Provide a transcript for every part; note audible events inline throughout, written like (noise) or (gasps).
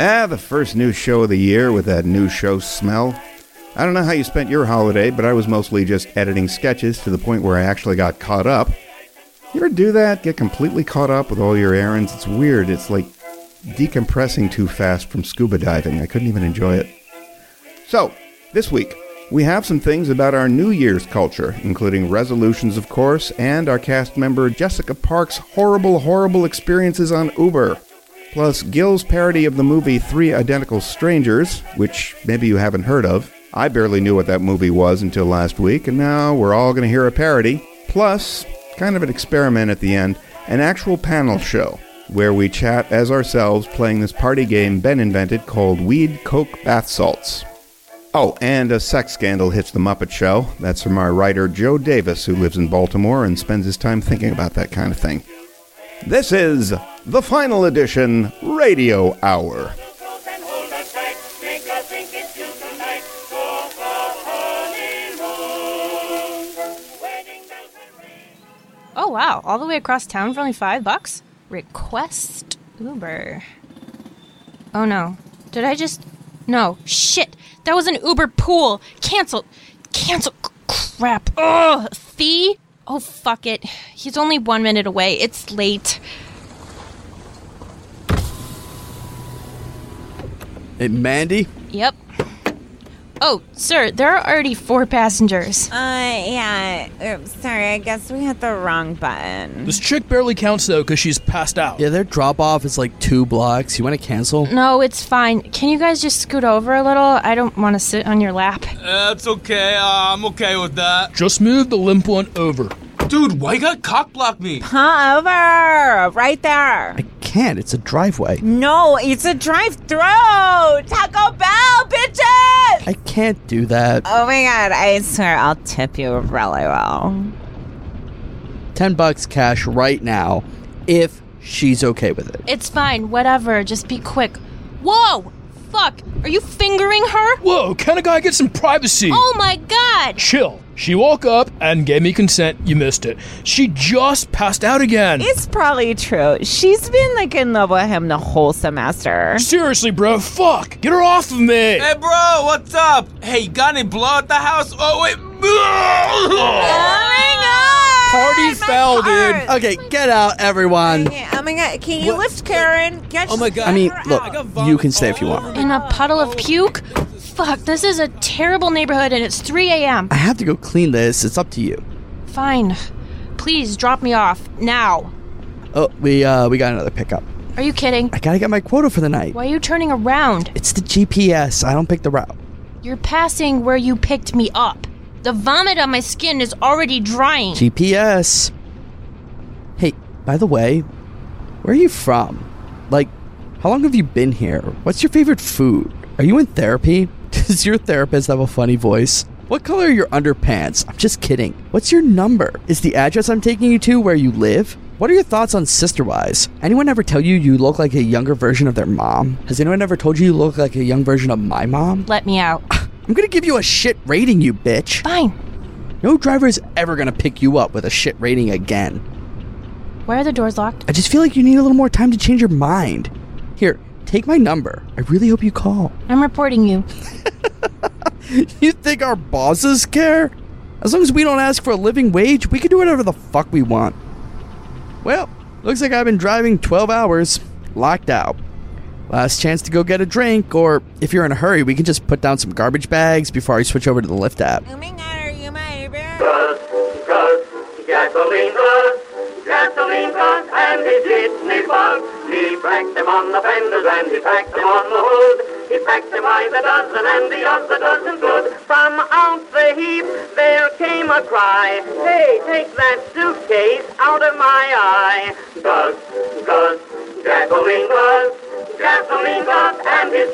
Ah, the first new show of the year with that new show smell. I don't know how you spent your holiday, but I was mostly just editing sketches to the point where I actually got caught up. You ever do that? Get completely caught up with all your errands? It's weird. It's like decompressing too fast from scuba diving. I couldn't even enjoy it. So, this week, we have some things about our New Year's culture, including resolutions, of course, and our cast member Jessica Park's horrible, horrible experiences on Uber. Plus, Gil's parody of the movie Three Identical Strangers, which maybe you haven't heard of. I barely knew what that movie was until last week, and now we're all going to hear a parody. Plus, kind of an experiment at the end, an actual panel show where we chat as ourselves playing this party game Ben invented called Weed Coke Bath Salts. Oh, and a sex scandal hits the Muppet Show. That's from our writer Joe Davis, who lives in Baltimore and spends his time thinking about that kind of thing. This is the final edition Radio Hour. Oh wow, all the way across town for only five bucks? Request Uber. Oh no. Did I just. No. Shit! That was an Uber pool! Cancel! Cancel! Crap! Ugh! Fee? Oh fuck it. He's only one minute away. It's late. Hey, Mandy? Yep. Oh, sir, there are already four passengers. Uh, yeah. Oops, sorry, I guess we hit the wrong button. This chick barely counts though because she's passed out. Yeah, their drop off is like two blocks. You want to cancel? No, it's fine. Can you guys just scoot over a little? I don't want to sit on your lap. That's okay. Uh, I'm okay with that. Just move the limp one over. Dude, why you gotta cock block me? Huh, over! Right there! I can't. It's a driveway. No, it's a drive through! Taco Bell, bitches! I can't do that. Oh my god, I swear I'll tip you really well. 10 bucks cash right now if she's okay with it. It's fine, whatever. Just be quick. Whoa! Fuck! Are you fingering her? Whoa, can a guy get some privacy? Oh my god! Chill. She woke up and gave me consent. You missed it. She just passed out again. It's probably true. She's been like in love with him the whole semester. Seriously, bro, fuck. Get her off of me. Hey, bro, what's up? Hey, you got any blow at the house? Oh, wait. Oh my god! Party My foul, dude. heart. Okay, get out, everyone. Oh my god, can you lift Karen? Get Oh my God. I mean, look, out. you can stay if you want. In a puddle of puke? Fuck, this is a terrible neighborhood and it's 3 a.m. I have to go clean this. It's up to you. Fine. Please drop me off. Now. Oh, we uh we got another pickup. Are you kidding? I gotta get my quota for the night. Why are you turning around? It's the GPS. I don't pick the route. You're passing where you picked me up. The vomit on my skin is already drying. GPS. Hey, by the way, where are you from? Like, how long have you been here? What's your favorite food? Are you in therapy? Does your therapist have a funny voice? What color are your underpants? I'm just kidding. What's your number? Is the address I'm taking you to where you live? What are your thoughts on Sister Wives? Anyone ever tell you you look like a younger version of their mom? Has anyone ever told you you look like a young version of my mom? Let me out. (laughs) I'm gonna give you a shit rating, you bitch. Fine. No driver is ever gonna pick you up with a shit rating again. Why are the doors locked? I just feel like you need a little more time to change your mind. Here, take my number. I really hope you call. I'm reporting you. (laughs) (laughs) You think our bosses care? As long as we don't ask for a living wage, we can do whatever the fuck we want. Well, looks like I've been driving 12 hours, locked out. Last chance to go get a drink, or if you're in a hurry, we can just put down some garbage bags before I switch over to the Lyft app. Oh my god, are you my Uber? Gus, Gus, gasoline Gus, gasoline Gus, and his jitney bug. He cracked them on the fenders and he packed them on the hood. He packed them by dozen and the a dozen good. From out the heap there came a cry. Hey, take that suitcase out of my eye. Gus, Gus, gasoline Gus, gasoline Gus, and his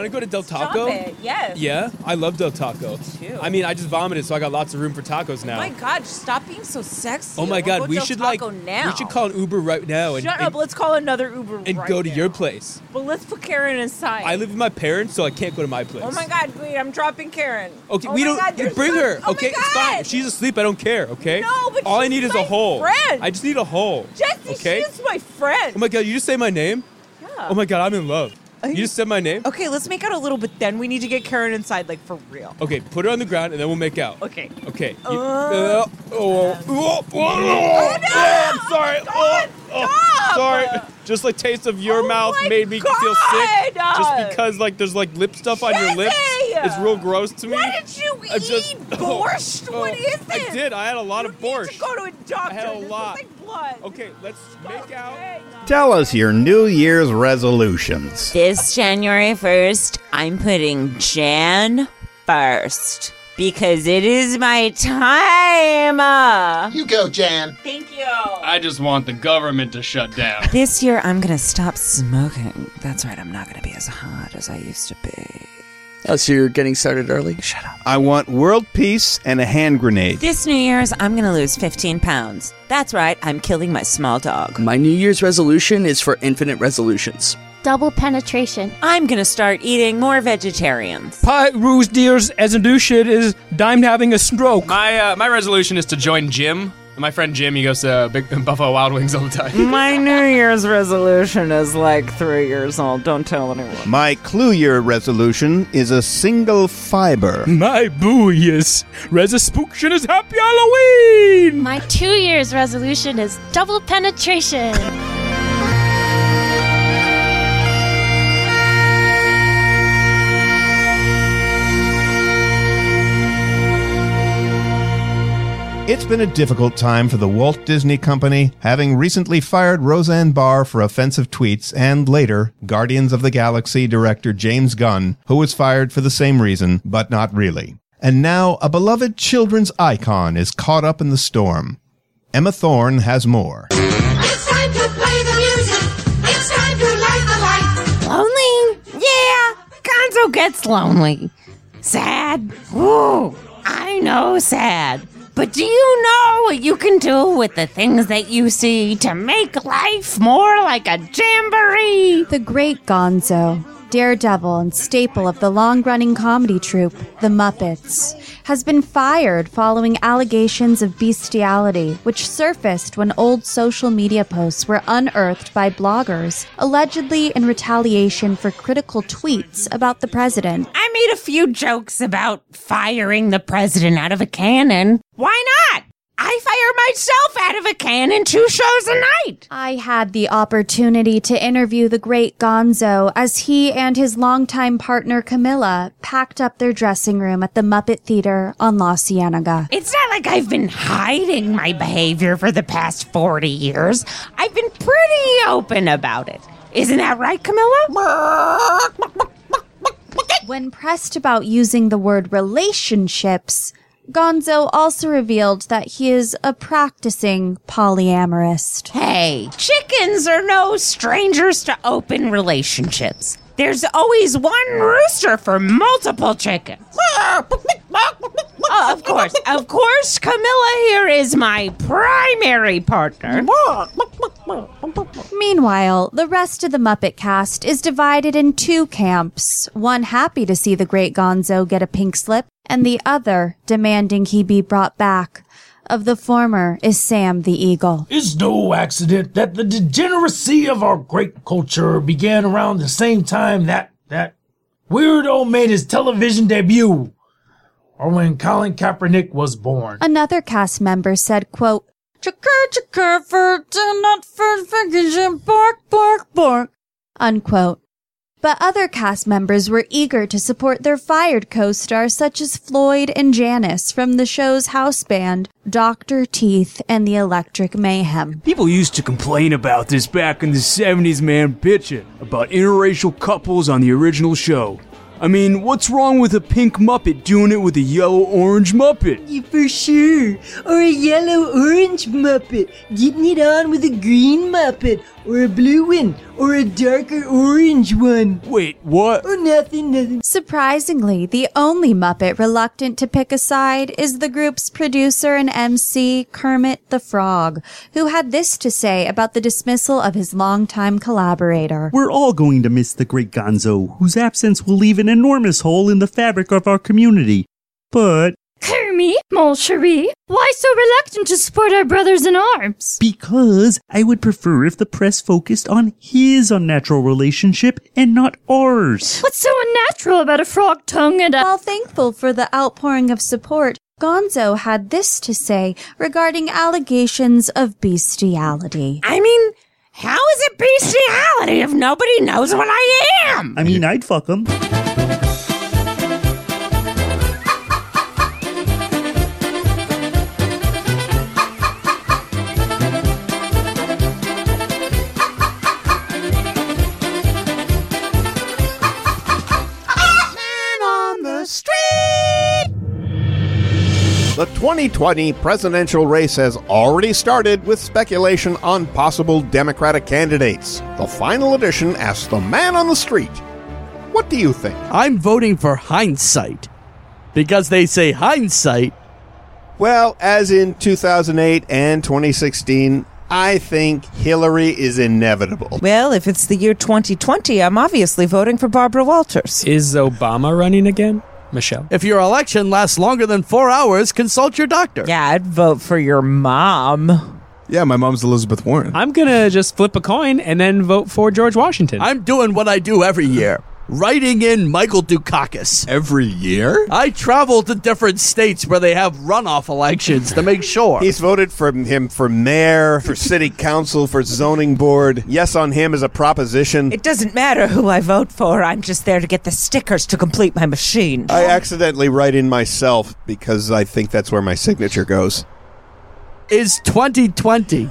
want to go to Del Stop Taco? it. Yes. Yeah, I love Del Taco. too. I mean, I just vomited, so I got lots of room for tacos now. Oh my god, stop being so sexy. Oh my wanna god, go we Del should like Taco now. we should call an Uber right now and, Shut and, up, let's call another Uber and right go to now. your place. But let's put Karen inside. I live with my parents, so I can't go to my place. Oh my god, wait, I'm dropping Karen. Okay, oh we my don't God, you there's bring no- her. Oh okay, my it's fine. God. If she's asleep, I don't care. Okay. No, but all I she's need is my a hole. friend. I just need a hole. Jesse, okay. she's my friend. Oh my god, you just say my name? Yeah. Oh my god, I'm in love. You just said my name? Okay, let's make out a little bit then. We need to get Karen inside, like for real. Okay, put her on the ground and then we'll make out. Okay. Okay. You- Uh, uh, oh, oh, oh, oh, I'm sorry. Oh, oh, sorry. Just like taste of your Oh mouth my made me feel sick. God! Just because like there's like lip stuff on your lips. Jesse! It's real gross to me. What did you I eat? just- (laughs) oh, Borscht? Oh, what is I did. I had a lot you of need borscht. to go to a doctor. I had a This looks lot. like blood. Okay, let's make out. Tell us your New Year's resolutions. This January 1st, I'm putting Jan first because it is my time. You go, Jan. Thank you. I just want the government to shut down. This year, I'm going to stop smoking. That's right, I'm not going to be as hot as I used to be. Oh, so you're getting started early? Shut up. I want world peace and a hand grenade. This New Year's, I'm going to lose 15 pounds. That's right, I'm killing my small dog. My New Year's resolution is for infinite resolutions. Double penetration. I'm going to start eating more vegetarians. Pi Ruse Deers as a do shit is dime having a stroke. My uh, my resolution is to join Jim. My friend Jim, he goes to Big (laughs) Buffalo Wild Wings all the time. (laughs) My New Year's resolution is like three years old. Don't tell anyone. My clue year resolution is a single fiber. My boo yes. Resolution is happy Halloween. My two years resolution is double penetration. It's been a difficult time for the Walt Disney Company, having recently fired Roseanne Barr for offensive tweets, and later, Guardians of the Galaxy director James Gunn, who was fired for the same reason, but not really. And now, a beloved children's icon is caught up in the storm. Emma Thorne has more. It's time to play the music. It's time to light the light. Lonely? Yeah, Gonzo gets lonely. Sad? Ooh, I know sad. But do you know what you can do with the things that you see to make life more like a jamboree? The great Gonzo, daredevil and staple of the long running comedy troupe, The Muppets, has been fired following allegations of bestiality, which surfaced when old social media posts were unearthed by bloggers, allegedly in retaliation for critical tweets about the president. I made a few jokes about firing the president out of a cannon. Why not? I fire myself out of a cannon two shows a night. I had the opportunity to interview the great Gonzo as he and his longtime partner Camilla packed up their dressing room at the Muppet Theater on La Cienega. It's not like I've been hiding my behavior for the past 40 years. I've been pretty open about it. Isn't that right, Camilla? When pressed about using the word relationships, Gonzo also revealed that he is a practicing polyamorist. Hey, chickens are no strangers to open relationships. There's always one rooster for multiple chickens. Of course, of course, Camilla here is my primary partner. Meanwhile, the rest of the Muppet cast is divided in two camps one happy to see the great Gonzo get a pink slip, and the other demanding he be brought back. Of the former is Sam the Eagle. It's no accident that the degeneracy of our great culture began around the same time that that weirdo made his television debut, or when Colin Kaepernick was born. Another cast member said, quote, Chaka chaka for not for bark, bark, bark, unquote. But other cast members were eager to support their fired co-stars such as Floyd and Janice from the show's house band, Dr. Teeth and the Electric Mayhem. People used to complain about this back in the 70s, man, bitching about interracial couples on the original show. I mean, what's wrong with a pink Muppet doing it with a yellow orange Muppet? Yeah, for sure. Or a yellow orange Muppet getting it on with a green Muppet, or a blue one, or a darker orange one. Wait, what? Oh, nothing, nothing. Surprisingly, the only Muppet reluctant to pick a side is the group's producer and MC, Kermit the Frog, who had this to say about the dismissal of his longtime collaborator. We're all going to miss the great Gonzo, whose absence will leave an enormous hole in the fabric of our community. But Kermit, mon chéri, why so reluctant to support our brothers in arms? because I would prefer if the press focused on his unnatural relationship and not ours. What's so unnatural about a frog tongue and a. While thankful for the outpouring of support, Gonzo had this to say regarding allegations of bestiality. I mean, how is it bestiality if nobody knows what I am? I mean, I'd fuck him. The 2020 presidential race has already started with speculation on possible Democratic candidates. The final edition asks the man on the street, What do you think? I'm voting for hindsight. Because they say hindsight. Well, as in 2008 and 2016, I think Hillary is inevitable. Well, if it's the year 2020, I'm obviously voting for Barbara Walters. Is Obama running again? Michelle? If your election lasts longer than four hours, consult your doctor. Yeah, I'd vote for your mom. Yeah, my mom's Elizabeth Warren. I'm gonna just flip a coin and then vote for George Washington. I'm doing what I do every year. Writing in Michael Dukakis. Every year? I travel to different states where they have runoff elections to make sure. He's voted for him for mayor, for city council, for zoning board. Yes on him as a proposition. It doesn't matter who I vote for, I'm just there to get the stickers to complete my machine. I accidentally write in myself because I think that's where my signature goes. Is 2020.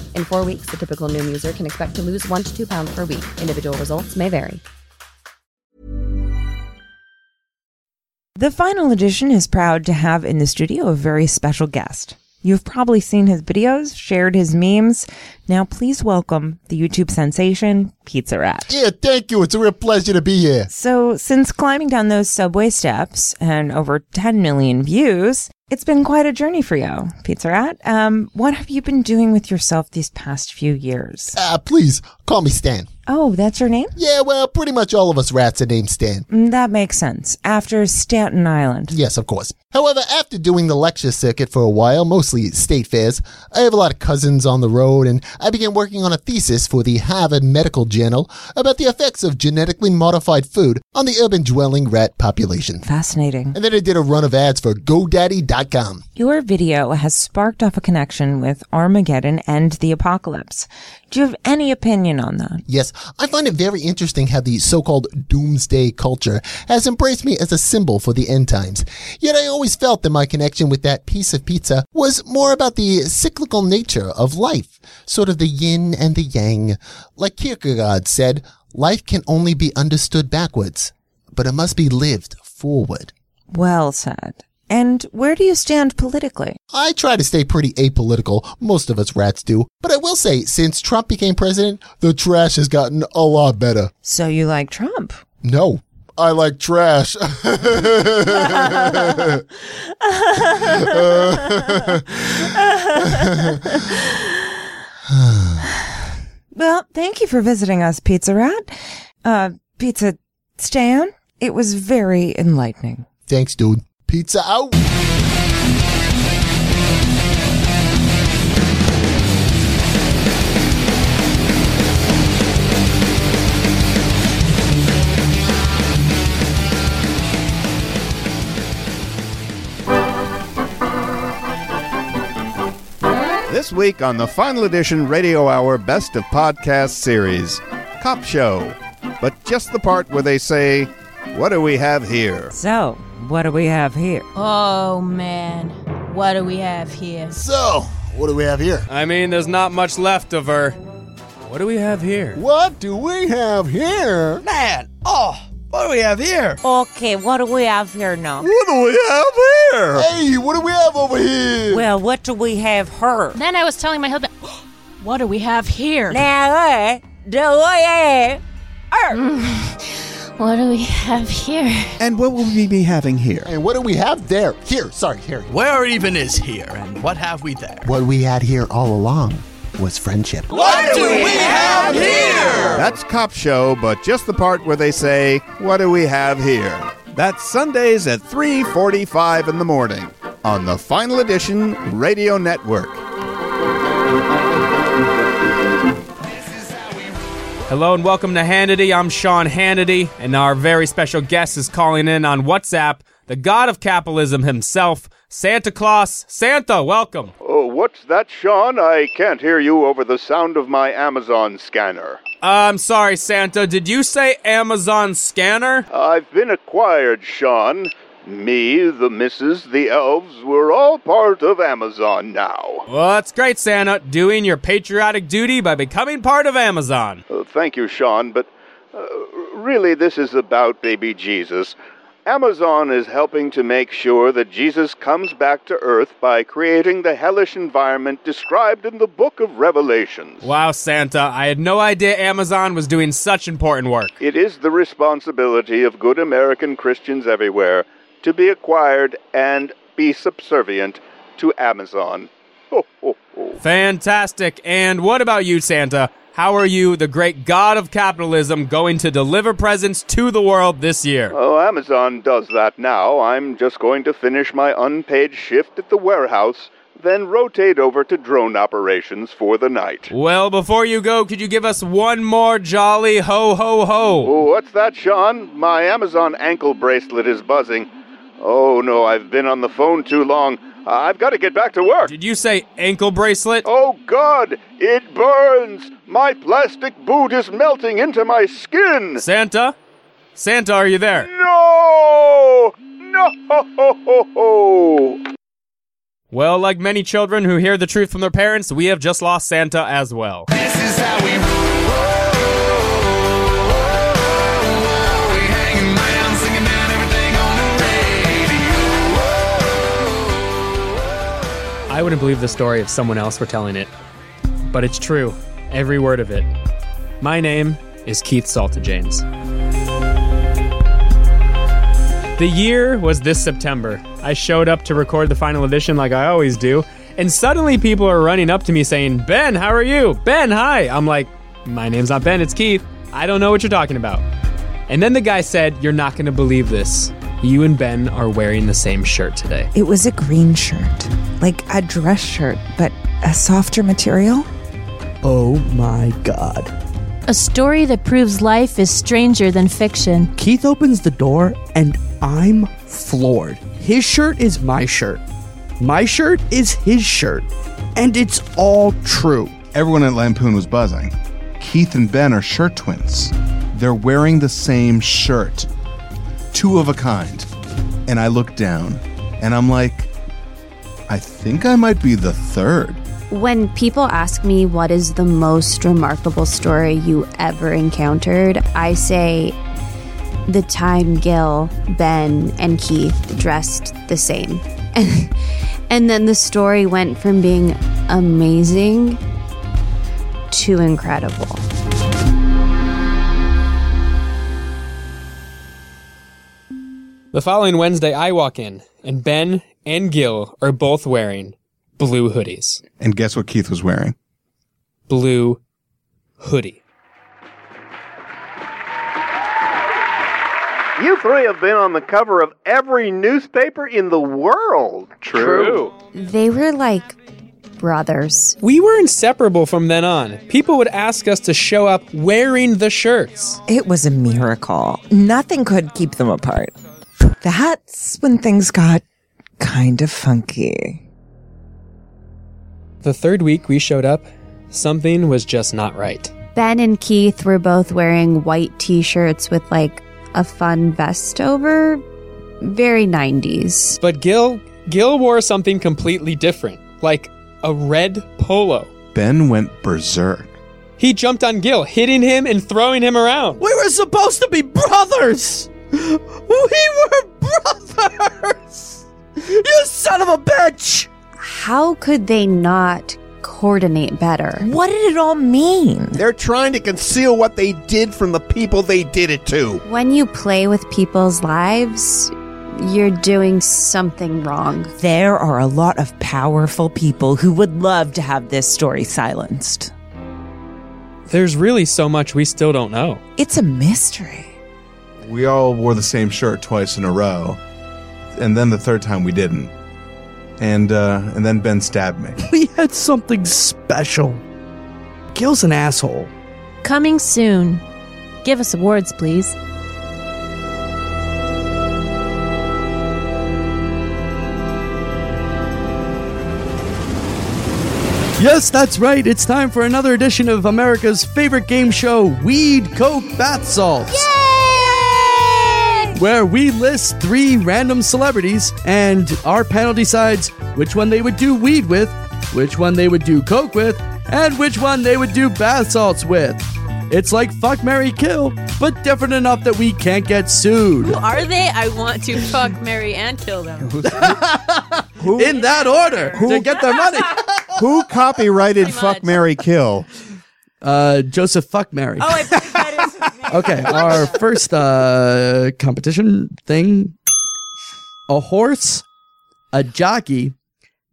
In four weeks, the typical Noom user can expect to lose one to two pounds per week. Individual results may vary. The final edition is proud to have in the studio a very special guest. You've probably seen his videos, shared his memes. Now, please welcome the YouTube sensation, Pizza Rat. Yeah, thank you. It's a real pleasure to be here. So, since climbing down those subway steps and over 10 million views, it's been quite a journey for you, Pizza Rat. Um, what have you been doing with yourself these past few years? Ah, please, call me Stan. Oh, that's your name? Yeah, well, pretty much all of us rats are named Stan. Mm, That makes sense. After Staten Island. Yes, of course. However, after doing the lecture circuit for a while, mostly state fairs, I have a lot of cousins on the road, and I began working on a thesis for the Harvard Medical Journal about the effects of genetically modified food on the urban dwelling rat population. Fascinating. And then I did a run of ads for GoDaddy.com. Your video has sparked off a connection with Armageddon and the apocalypse. Do you have any opinion on that? Yes, I find it very interesting how the so-called doomsday culture has embraced me as a symbol for the end times. Yet I always felt that my connection with that piece of pizza was more about the cyclical nature of life, sort of the yin and the yang. Like Kierkegaard said, life can only be understood backwards, but it must be lived forward. Well said. And where do you stand politically? I try to stay pretty apolitical. Most of us rats do. But I will say, since Trump became president, the trash has gotten a lot better. So you like Trump? No. I like trash. Well, thank you for visiting us, Pizza Rat. Uh, Pizza Stan. It was very enlightening. Thanks, dude. Pizza out. This week on the final edition Radio Hour Best of Podcast series, Cop Show. But just the part where they say, What do we have here? So, what do we have here? Oh man, what do we have here? So, what do we have here? I mean, there's not much left of her. What do we have here? What do we have here? Man, oh, what do we have here? Okay, what do we have here now? What do we have here? Hey, what do we have over here? Well, what do we have her? Then I was telling my husband, (gasps) what do we have here? Now, uh, do we have (sighs) What do we have here? And what will we be having here? And what do we have there? Here, sorry, here. Where even is here, and what have we there? What we had here all along was friendship. What do we have here? That's Cop Show, but just the part where they say, What do we have here? That's Sundays at 3:45 in the morning on the Final Edition Radio Network. Hello and welcome to Hannity. I'm Sean Hannity, and our very special guest is calling in on WhatsApp, the god of capitalism himself, Santa Claus. Santa, welcome. Oh, what's that, Sean? I can't hear you over the sound of my Amazon scanner. I'm sorry, Santa. Did you say Amazon scanner? I've been acquired, Sean. Me, the missus, the elves, we're all part of Amazon now. Well, that's great, Santa. Doing your patriotic duty by becoming part of Amazon. Uh, thank you, Sean, but uh, really, this is about baby Jesus. Amazon is helping to make sure that Jesus comes back to Earth by creating the hellish environment described in the book of Revelations. Wow, Santa. I had no idea Amazon was doing such important work. It is the responsibility of good American Christians everywhere to be acquired and be subservient to Amazon. Ho, ho, ho. Fantastic. And what about you, Santa? How are you, the great god of capitalism, going to deliver presents to the world this year? Oh, Amazon does that now. I'm just going to finish my unpaid shift at the warehouse, then rotate over to drone operations for the night. Well, before you go, could you give us one more jolly ho ho ho? Oh, what's that, Sean? My Amazon ankle bracelet is buzzing. Oh, no, I've been on the phone too long. I've got to get back to work. Did you say ankle bracelet? Oh, God, it burns. My plastic boot is melting into my skin. Santa? Santa, are you there? No! No! Well, like many children who hear the truth from their parents, we have just lost Santa as well. I wouldn't believe the story if someone else were telling it. But it's true, every word of it. My name is Keith Saltojanes. The year was this September. I showed up to record the final edition like I always do, and suddenly people are running up to me saying, Ben, how are you? Ben, hi. I'm like, my name's not Ben, it's Keith. I don't know what you're talking about. And then the guy said, You're not going to believe this. You and Ben are wearing the same shirt today. It was a green shirt, like a dress shirt, but a softer material. Oh my god. A story that proves life is stranger than fiction. Keith opens the door and I'm floored. His shirt is my shirt. My shirt is his shirt. And it's all true. Everyone at Lampoon was buzzing. Keith and Ben are shirt twins. They're wearing the same shirt. Two of a kind. And I look down and I'm like, I think I might be the third. When people ask me what is the most remarkable story you ever encountered, I say the time Gil, Ben, and Keith dressed the same. (laughs) And, then the story went from being amazing to incredible. The following Wednesday, I walk in, and Ben and Gil are both wearing blue hoodies. And guess what Keith was wearing? Blue hoodie. You three have been on the cover of every newspaper in the world. True. They were like brothers. We were inseparable from then on. People would ask us to show up wearing the shirts. It was a miracle. Nothing could keep them apart. That's when things got kind of funky. The third week we showed up, something was just not right. Ben and Keith were both wearing white t shirts with like a fun vest over. Very 90s. But Gil, Gil wore something completely different, like a red polo. Ben went berserk. He jumped on Gil, hitting him and throwing him around. We were supposed to be brothers! We were brothers! You son of a bitch! How could they not coordinate better? What did it all mean? They're trying to conceal what they did from the people they did it to. When you play with people's lives, you're doing something wrong. There are a lot of powerful people who would love to have this story silenced. There's really so much we still don't know. It's a mystery. We all wore the same shirt twice in a row. And then the third time we didn't. And uh and then Ben stabbed me. (laughs) We had something special. Gil's an asshole. Coming soon. Give us awards, please. Yes, that's right. It's time for another edition of America's favorite game show, Weed Coke Bath Salts. Where we list three random celebrities and our panel decides which one they would do weed with, which one they would do coke with, and which one they would do bath salts with. It's like fuck Mary Kill, but different enough that we can't get sued. Who are they? I want to fuck, Mary and kill them. (laughs) In that order who, to get their money. (laughs) Who copyrighted Fuck Mary Kill? Uh, Joseph Fuck Mary. Oh, I think that is. Okay, our first uh, competition thing. A horse, a jockey,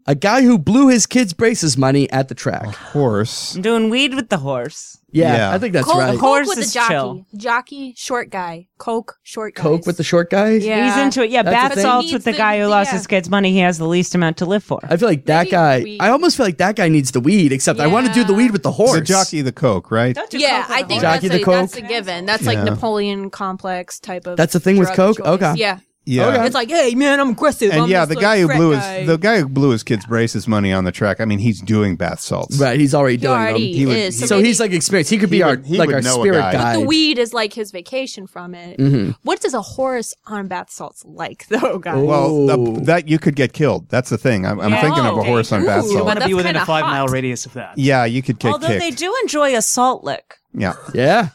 a guy who blew his kid's braces money at the track. Horse. I'm doing weed with the horse. Yeah, Yeah. I think that's Coke, right. Coke Horse with is the jockey. chill. Jockey, short guy. Coke, short guy. Coke with the short guy? Yeah. He's into it. Yeah, That's a bath thing? salts Needs with the the- guy who lost yeah. his kid's money. He has the least amount to live for. I feel like that Maybe guy. weed. I almost feel like that guy needs the weed, except I want to do the weed with the horse. The jockey, the coke, right? Yeah, I think Jockey that's, the a, that's Coke? a given. That's like Yeah. Napoleon complex type of. That's the thing with drug Coke? choice. Okay. Yeah. Yeah. Okay. It's like, hey man, I'm aggressive. And I'm yeah, the like, guy who blew guy. his the guy who blew his kid's braces money on the track. I mean, he's doing bath salts. Right, he's already doing already them. He would- so so maybe- he's like experienced. He could be He our would- he like our spirit guy. guide. the weed is like his vacation from it. Mm-hmm. What does a horse on bath salts like (laughs) though, guys? Well, the- that you could get killed. That's the thing. I'm, I'm Yeah. thinking of a Okay. horse on bath Ooh, salts. but want to be within a five hot. mile radius of that. Yeah, you could get Although kicked. they do enjoy a salt lick. yeah. Yeah.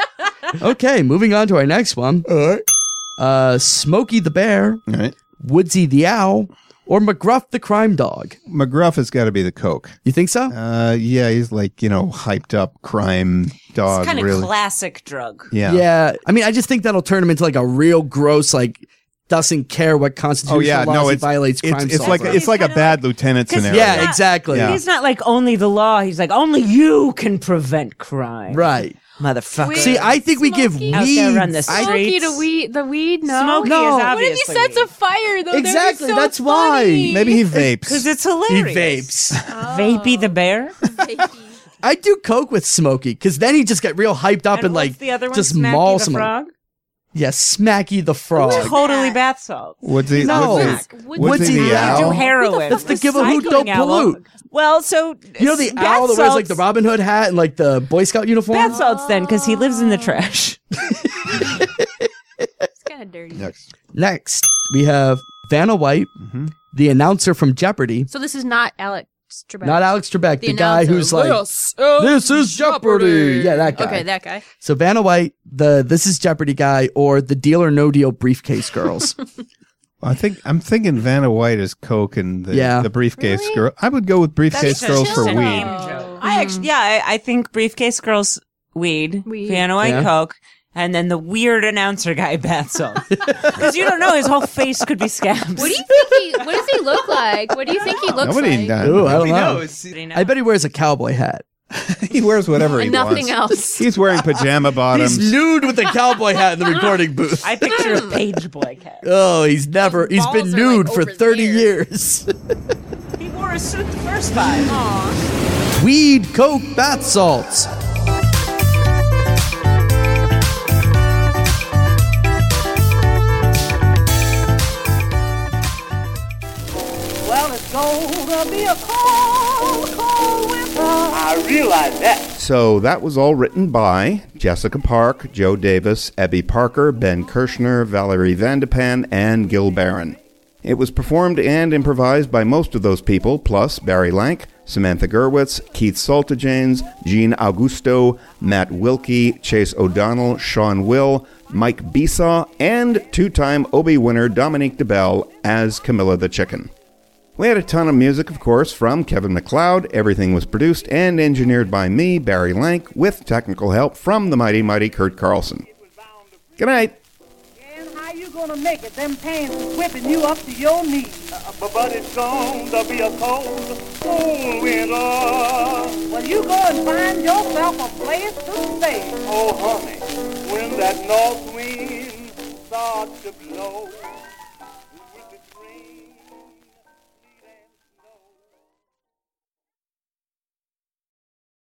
(laughs) okay, moving on to our next one. All right. Uh, Smokey the Bear, All right. Woodsy the Owl, or McGruff the Crime Dog. McGruff has got to be the Coke. You think so? Uh, yeah, he's like you know hyped up crime dog. It's kind of really. classic drug. Yeah. Yeah. I mean, I just think that'll turn him into like a real gross, like doesn't care what constitutional Oh yeah, laws no, he it's violates it's, crime it's like solver. it's like a bad lieutenant scenario. Yeah, exactly. Yeah. He's not like only the law. He's like only you can prevent crime. Right. Motherfucker. See, I think we give weed. Out there on the I- Smokey the weed, the weed. No, Smokey No. is What if he sets a fire though? Exactly, so that's why. Maybe he vapes. because it's hilarious. he hilarious. vapes. (laughs) Vapey the bear. I do coke with Smokey because then he just get real hyped up and, like the other one? just Smacky maul the someone. frog. Yes, Smacky the frog. Totally bath salt. Woodsy, No. Woodsy, Woodsy Woodsy the the owl. Do owl. heroin. That's the give a hoot, don't Recycling owl. pollute. Well, so You know the bath owl that wears like salts- the Robin Hood hat and like the Boy Scout uniform. bath salts then because he lives in the trash. (laughs) It's kind of dirty. Next. Next, we have Vanna White, Mm-hmm. the announcer from Jeopardy. So this is not Alex Trebek. Not Alex Trebek, the, guy who's like, This is "This is Jeopardy." Yeah, that guy. Okay, that guy. So Vanna White, the This is Jeopardy guy, or the Deal or No Deal briefcase girls. (laughs) I think I'm thinking Vanna White is Coke and the, Yeah. the briefcase girl. I would go with briefcase That's girls for weed. name. I mm. actually, yeah, I, I think briefcase girls weed, Weed. Vanna White Yeah. Coke, and then the weird announcer guy bath salt. Because you don't know, his whole face could be scabs. What do you think he? What does he look like? What do you think he looks Nobody like? knows. Ooh, I don't Nobody know. knows. I bet he wears a cowboy hat. (laughs) He wears whatever he And nothing wants. else. He's wearing pajama bottoms. He's nude with a cowboy hat in the recording booth. I picture a (laughs) page boy cat. Oh, he's never. He's been balls are, like, nude for thirty ears. years. (laughs) He wore a suit the first time. Weed, coke, bath salts. I realize that. So that was all written by Jessica Park, Joe Davis, Ebby Parker, Ben Kirshner, Valerie Vandepan, and Gil Barron. It was performed and improvised by most of those people, plus Barry Lank, Samantha Gerwitz, Keith Saltojanes, Jean Augusto, Matt Wilkie, Chase O'Donnell, Sean Will, Mike Besaw, and two-time Obie winner Dominique DeBelle as Camilla the Chicken. We had a ton of music, of course, from Kevin MacLeod. Everything was produced and engineered by me, Barry Lank, with technical help from the mighty, mighty Kurt Carlson. Good night. And how you gonna make it? Them pants whipping you up to your knees. Uh, but, but it's gonna be a cold, cold winter. Well, you go and find yourself a place to stay. Oh, honey, when that north wind starts to blow.